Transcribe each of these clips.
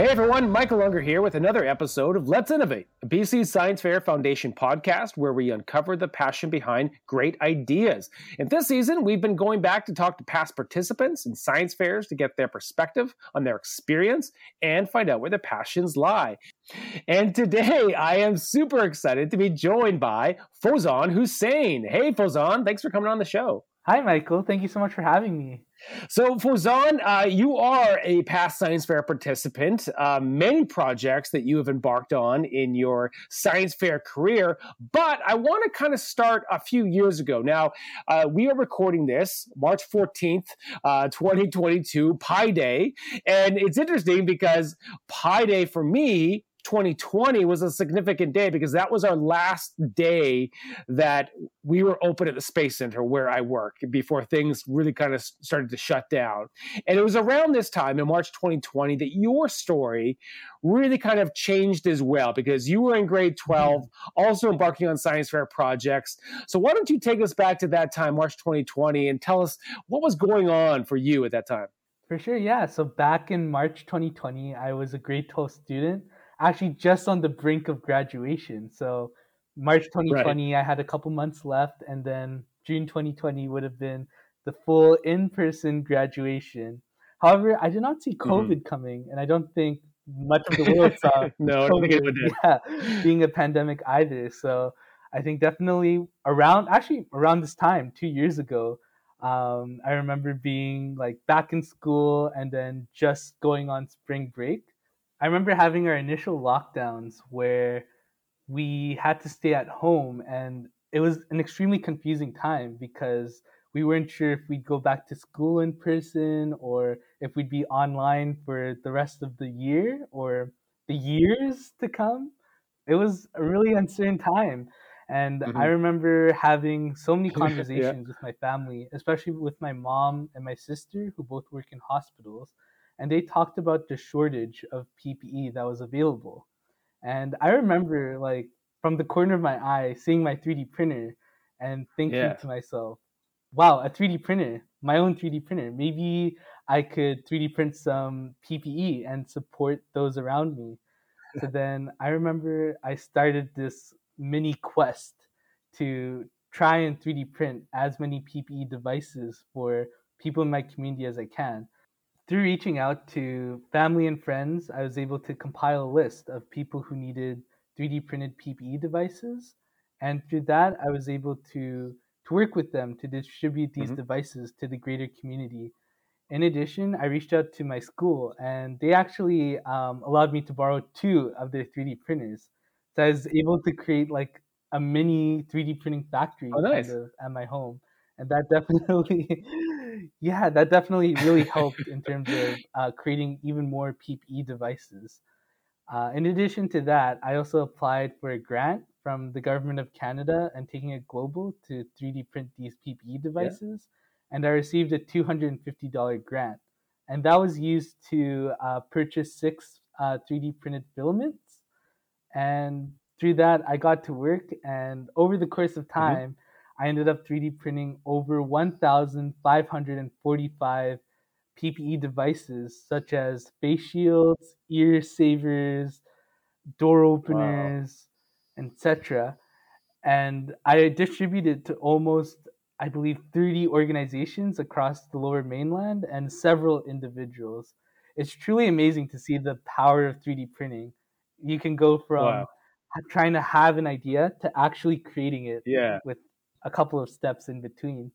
Hey everyone, Michael Unger here with another episode of Let's Innovate, a BC Science Fair Foundation podcast where we uncover the passion behind great ideas. And this season, we've been going back to talk to past participants in science fairs to get their perspective on their experience and find out where their passions lie. And today, I am super excited to be joined by Fozan Hussein. Hey Fozan, thanks for coming on the show. Hi, Michael. Thank you so much for having me. So, Fozan, uh, you are a past science fair participant. Uh, many projects that you have embarked on in your science fair career, but I want to kind of start a few years ago. Now, uh, we are recording this March 14th, uh, 2022, Pi Day. And it's interesting because Pi Day for me 2020 was a significant day because that was our last day that we were open at the Space Center where I work before things really kind of started to shut down. And it was around this time in March 2020 that your story really kind of changed as well because you were in grade 12, mm-hmm. also embarking on science fair projects. So why don't you take us back to that time, March 2020, and tell us what was going on for you at that time? For sure, yeah. So back in March 2020, I was a grade 12 student actually just on the brink of graduation. So March 2020, right. I had a couple months left, and then June 2020 would have been the full in-person graduation. However, I did not see mm-hmm. COVID mm-hmm. coming, and I don't think much of the world saw no, COVID, yeah, being a pandemic either. So I think definitely around actually around this time, two years ago, um, I remember being like back in school and then just going on spring break. I remember having our initial lockdowns where we had to stay at home and it was an extremely confusing time because we weren't sure if we'd go back to school in person or if we'd be online for the rest of the year or the years to come. It was a really uncertain time. And mm-hmm. I remember having so many conversations yeah. with my family, especially with my mom and my sister, who both work in hospitals and they talked about the shortage of PPE that was available. And I remember like from the corner of my eye seeing my 3D printer and thinking yeah. to myself, wow, a 3D printer, my own 3D printer. Maybe I could 3D print some PPE and support those around me. So then I remember I started this mini quest to try and 3D print as many PPE devices for people in my community as I can. Through reaching out to family and friends, I was able to compile a list of people who needed 3D printed PPE devices. And through that, I was able to, to work with them to distribute these mm-hmm. devices to the greater community. In addition, I reached out to my school and they actually um, allowed me to borrow two of their 3D printers. So I was able to create like a mini 3D printing factory oh, nice. kind of at my home. And that definitely yeah, that definitely really helped in terms of uh, creating even more PPE devices. Uh, in addition to that, I also applied for a grant from the government of Canada and taking it global to 3D print these PPE devices. Yeah. And I received a $250 grant. And that was used to uh, purchase six 3D uh, printed filaments. And through that, I got to work. And over the course of mm-hmm. time, mm-hmm I ended up 3D printing over 1,545 PPE devices, such as face shields, ear savers, door openers, wow. etc. And I distributed to almost, I believe, 30 organizations across the lower mainland and several individuals. It's truly amazing to see the power of 3D printing. You can go from wow. trying to have an idea to actually creating it yeah. with a couple of steps in between.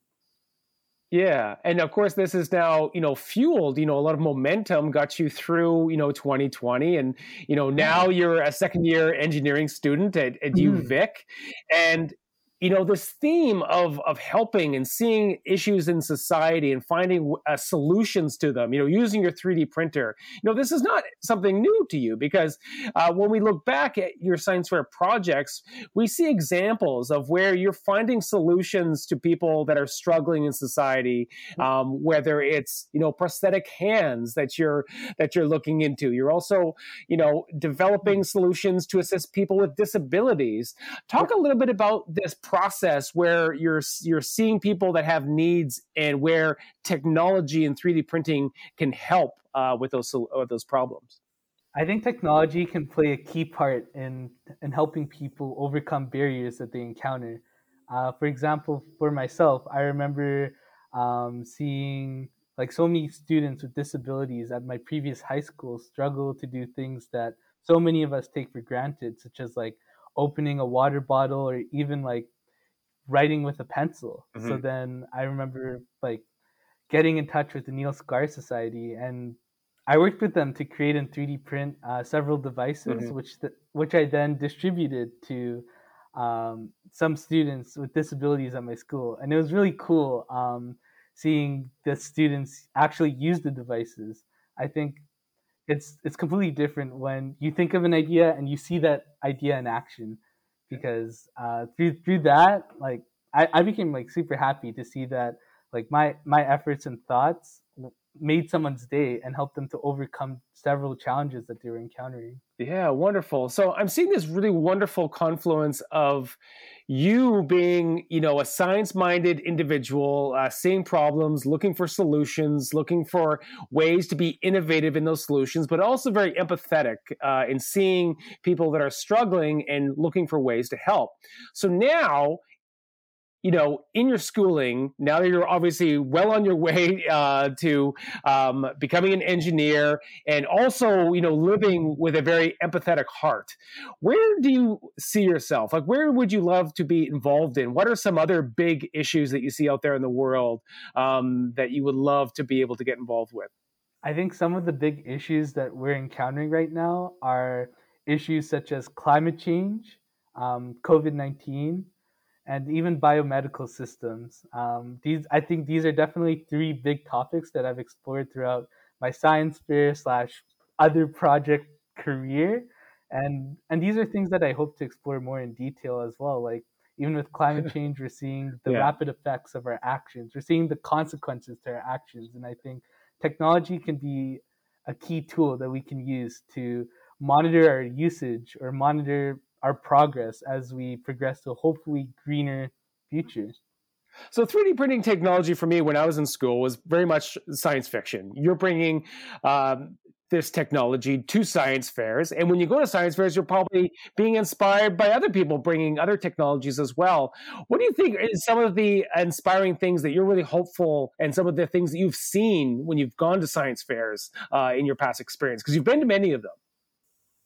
Yeah, and of course, this is now you know fueled. You know, a lot of momentum got you through you know 2020, and you know now you're a second year engineering student at, at mm. UVic, and you know this theme of of helping and seeing issues in society and finding uh, solutions to them you know using your 3d printer. You know this is not something new to you because uh, when we look back at your science fair projects we see examples of where you're finding solutions to people that are struggling in society um, whether it's you know prosthetic hands that you're that you're looking into. You're also you know developing solutions to assist people with disabilities. Talk a little bit about this process where you're you're seeing people that have needs and where technology and 3D printing can help uh, with those uh, those problems. I think technology can play a key part in in helping people overcome barriers that they encounter. Uh, for example, for myself, I remember um, seeing like so many students with disabilities at my previous high school struggle to do things that so many of us take for granted, such as like opening a water bottle or even like writing with a pencil. Mm-hmm. So then I remember like getting in touch with the Neil Squire Society and I worked with them to create and 3D print uh, several devices, mm-hmm. which th- which I then distributed to um, some students with disabilities at my school, and it was really cool um, seeing the students actually use the devices. I think it's it's completely different when you think of an idea and you see that idea in action, because uh, through through that, like I, I became like super happy to see that like my my efforts and thoughts made someone's day and helped them to overcome several challenges that they were encountering. Yeah, wonderful. So I'm seeing this really wonderful confluence of you being, you know, a science-minded individual, uh, seeing problems, looking for solutions, looking for ways to be innovative in those solutions, but also very empathetic uh, in seeing people that are struggling and looking for ways to help. So now you know, in your schooling, now that you're obviously well on your way uh, to um, becoming an engineer and also, you know, living with a very empathetic heart, where do you see yourself? Like, where would you love to be involved in? What are some other big issues that you see out there in the world um, that you would love to be able to get involved with? I think some of the big issues that we're encountering right now are issues such as climate change, um, COVID 19 and even biomedical systems. Um, these, I think, these are definitely three big topics that I've explored throughout my science fair slash other project career, and and these are things that I hope to explore more in detail as well. Like even with climate change, we're seeing the yeah. rapid effects of our actions. We're seeing the consequences to our actions, and I think technology can be a key tool that we can use to monitor our usage or monitor our progress as we progress to hopefully greener future. So 3D printing technology for me when I was in school was very much science fiction. You're bringing um, this technology to science fairs, and when you go to science fairs, you're probably being inspired by other people bringing other technologies as well. What do you think is some of the inspiring things that you're really hopeful, and some of the things that you've seen when you've gone to science fairs uh, in your past experience? Because you've been to many of them.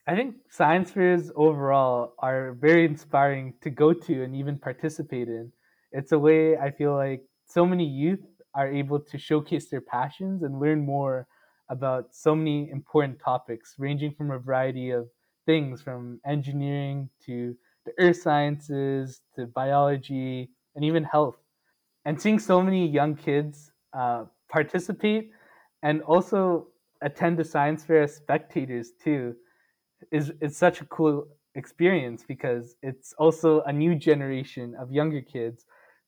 I think science fairs overall are very inspiring to go to and even participate in. It's a way I feel like so many youth are able to showcase their passions and learn more about so many important topics, ranging from a variety of things from engineering to the earth sciences to biology and even health. And seeing so many young kids uh, participate and also attend the science fair as spectators too is it's such a cool experience because it's also a new generation of younger kids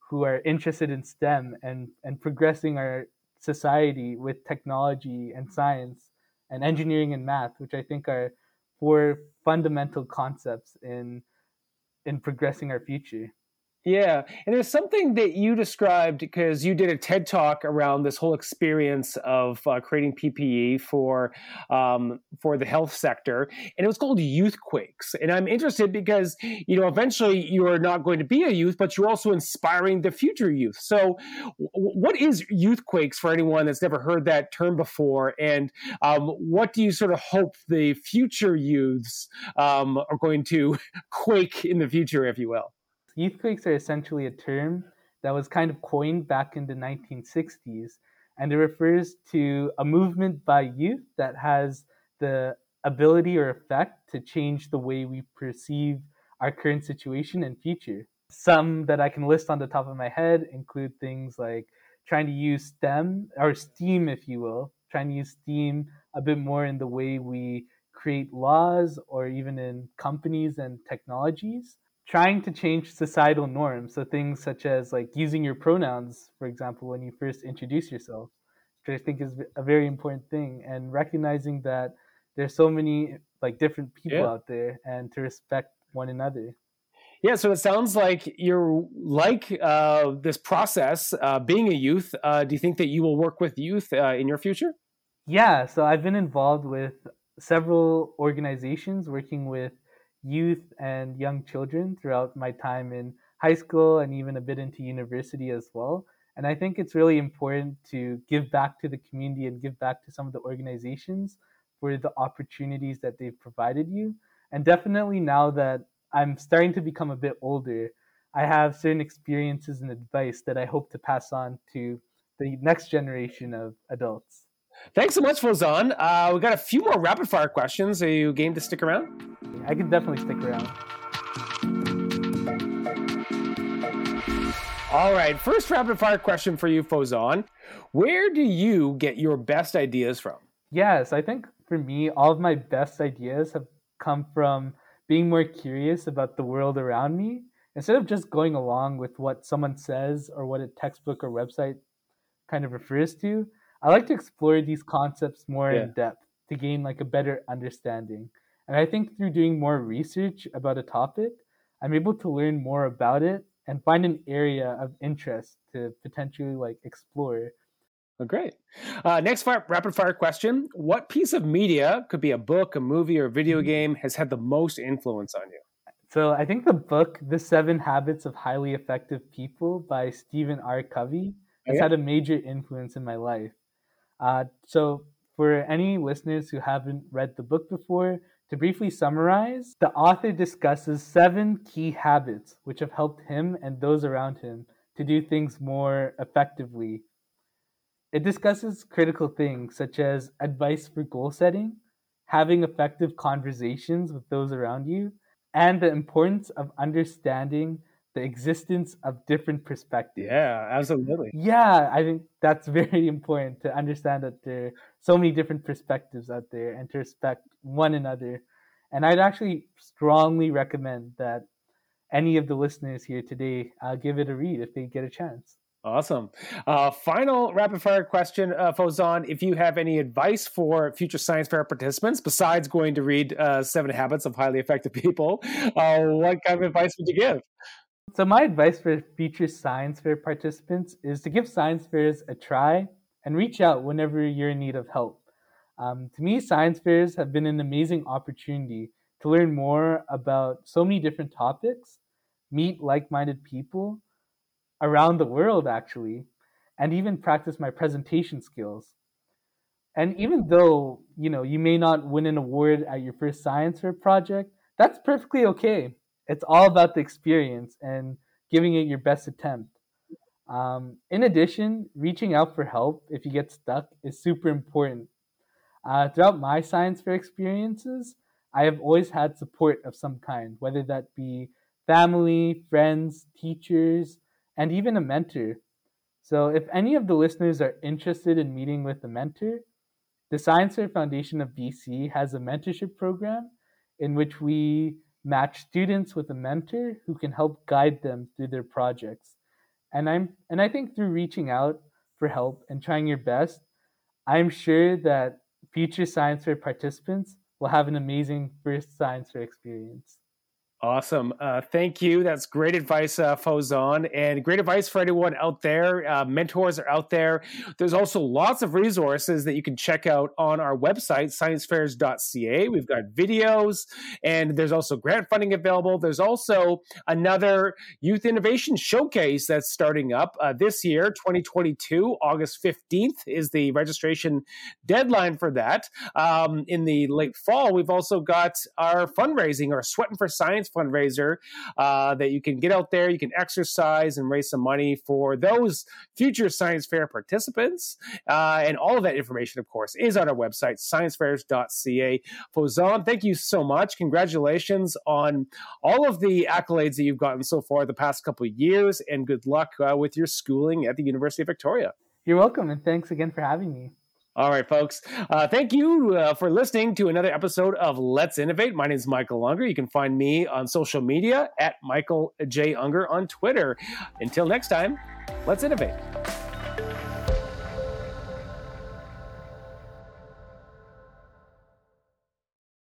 who are interested in STEM and and progressing our society with technology and science and engineering and math, which I think are four fundamental concepts in in progressing our future. Yeah, and there's something that you described because you did a TED talk around this whole experience of uh, creating PPE for um, for the health sector, and it was called Youth Quakes. And I'm interested because you know eventually you are not going to be a youth, but you're also inspiring the future youth. So, w- what is Youthquakes for anyone that's never heard that term before, and um, what do you sort of hope the future youths um, are going to quake in the future, if you will? Youthquakes are essentially a term that was kind of coined back in the 1960s, and it refers to a movement by youth that has the ability or effect to change the way we perceive our current situation and future. Some that I can list on the top of my head include things like trying to use STEM or STEAM, if you will, trying to use STEAM a bit more in the way we create laws or even in companies and technologies trying to change societal norms. So things such as like using your pronouns, for example, when you first introduce yourself, which I think is a very important thing, and recognizing that there's so many like different people yeah. out there, and to respect one another. Yeah, so it sounds like you're like uh, this process, uh, being a youth. Uh, do you think that you will work with youth uh, in your future? Yeah, so I've been involved with several organizations working with youth and young children throughout my time in high school and even a bit into university as well. And I think it's really important to give back to the community and give back to some of the organizations for the opportunities that they've provided you. And definitely now that I'm starting to become a bit older, I have certain experiences and advice that I hope to pass on to the next generation of adults. Thanks so much, Fauzan. Uh, we got a few more rapid fire questions. Are you game to stick around? I can definitely stick around. All right, first rapid fire question for you, Fauzan. Where do you get your best ideas from? Yes, I think for me, all of my best ideas have come from being more curious about the world around me instead of just going along with what someone says or what a textbook or website kind of refers to. I like to explore these concepts more yeah. in depth to gain like a better understanding. And I think through doing more research about a topic, I'm able to learn more about it and find an area of interest to potentially like explore. Oh, great. Uh, next fire, rapid fire question. What piece of media, could be a book, a movie, or a video mm-hmm. game, has had the most influence on you? So I think the book, The Seven Habits of Highly Effective People by Stephen R. Covey, has had a major influence in my life. Uh, so for any listeners who haven't read the book before, to briefly summarize, the author discusses seven key habits which have helped him and those around him to do things more effectively. It discusses critical things such as advice for goal setting, having effective conversations with those around you, and the importance of understanding the existence of different perspectives. Yeah, absolutely. Yeah, I think that's very important to understand that there are so many different perspectives out there and to respect one another. And I'd actually strongly recommend that any of the listeners here today uh, give it a read if they get a chance. Awesome. Uh, final rapid fire question, uh, Fauzan. If you have any advice for future science fair participants, besides going to read uh, Seven Habits of Highly Effective People, uh, what kind of advice would you give? So, my advice for future science fair participants is to give science fairs a try and reach out whenever you're in need of help. Um, to me, science fairs have been an amazing opportunity to learn more about so many different topics, meet like minded people around the world, actually, and even practice my presentation skills. And even though, you know, you may not win an award at your first science fair project, that's perfectly okay it's all about the experience and giving it your best attempt. Um, in addition, reaching out for help if you get stuck is super important. Uh, throughout my science fair experiences, I have always had support of some kind, whether that be family, friends, teachers, and even a mentor. So, if any of the listeners are interested in meeting with a mentor, the Science Fair Foundation of BC has a mentorship program in which we match students with a mentor who can help guide them through their projects. And I'm and I think through reaching out for help and trying your best, I'm sure that future science fair participants will have an amazing first science fair experience. Awesome. Uh, thank you. That's great advice, uh, Fauzan, and great advice for anyone out there. Uh, mentors are out there. There's also lots of resources that you can check out on our website, sciencefairs.ca. We've got videos, and there's also grant funding available. There's also another youth innovation showcase that's starting up uh, this year, 2022. August 15th is the registration deadline for that. Um, in the late fall, we've also got our fundraising, our Sweating for Science fundraiser uh, that you can get out there. You can exercise and raise some money for those future science fair participants. Uh, and all of that information, of course, is on our website, sciencefairs.ca. Fauzan, thank you so much. Congratulations on all of the accolades that you've gotten so far the past couple of years, and good luck uh, with your schooling at the University of Victoria. You're welcome, and thanks again for having me. All right, folks. Uh, thank you uh, for listening to another episode of Let's Innovate. My name is Michael Unger. You can find me on social media at Michael J. Unger on Twitter. Until next time, let's innovate.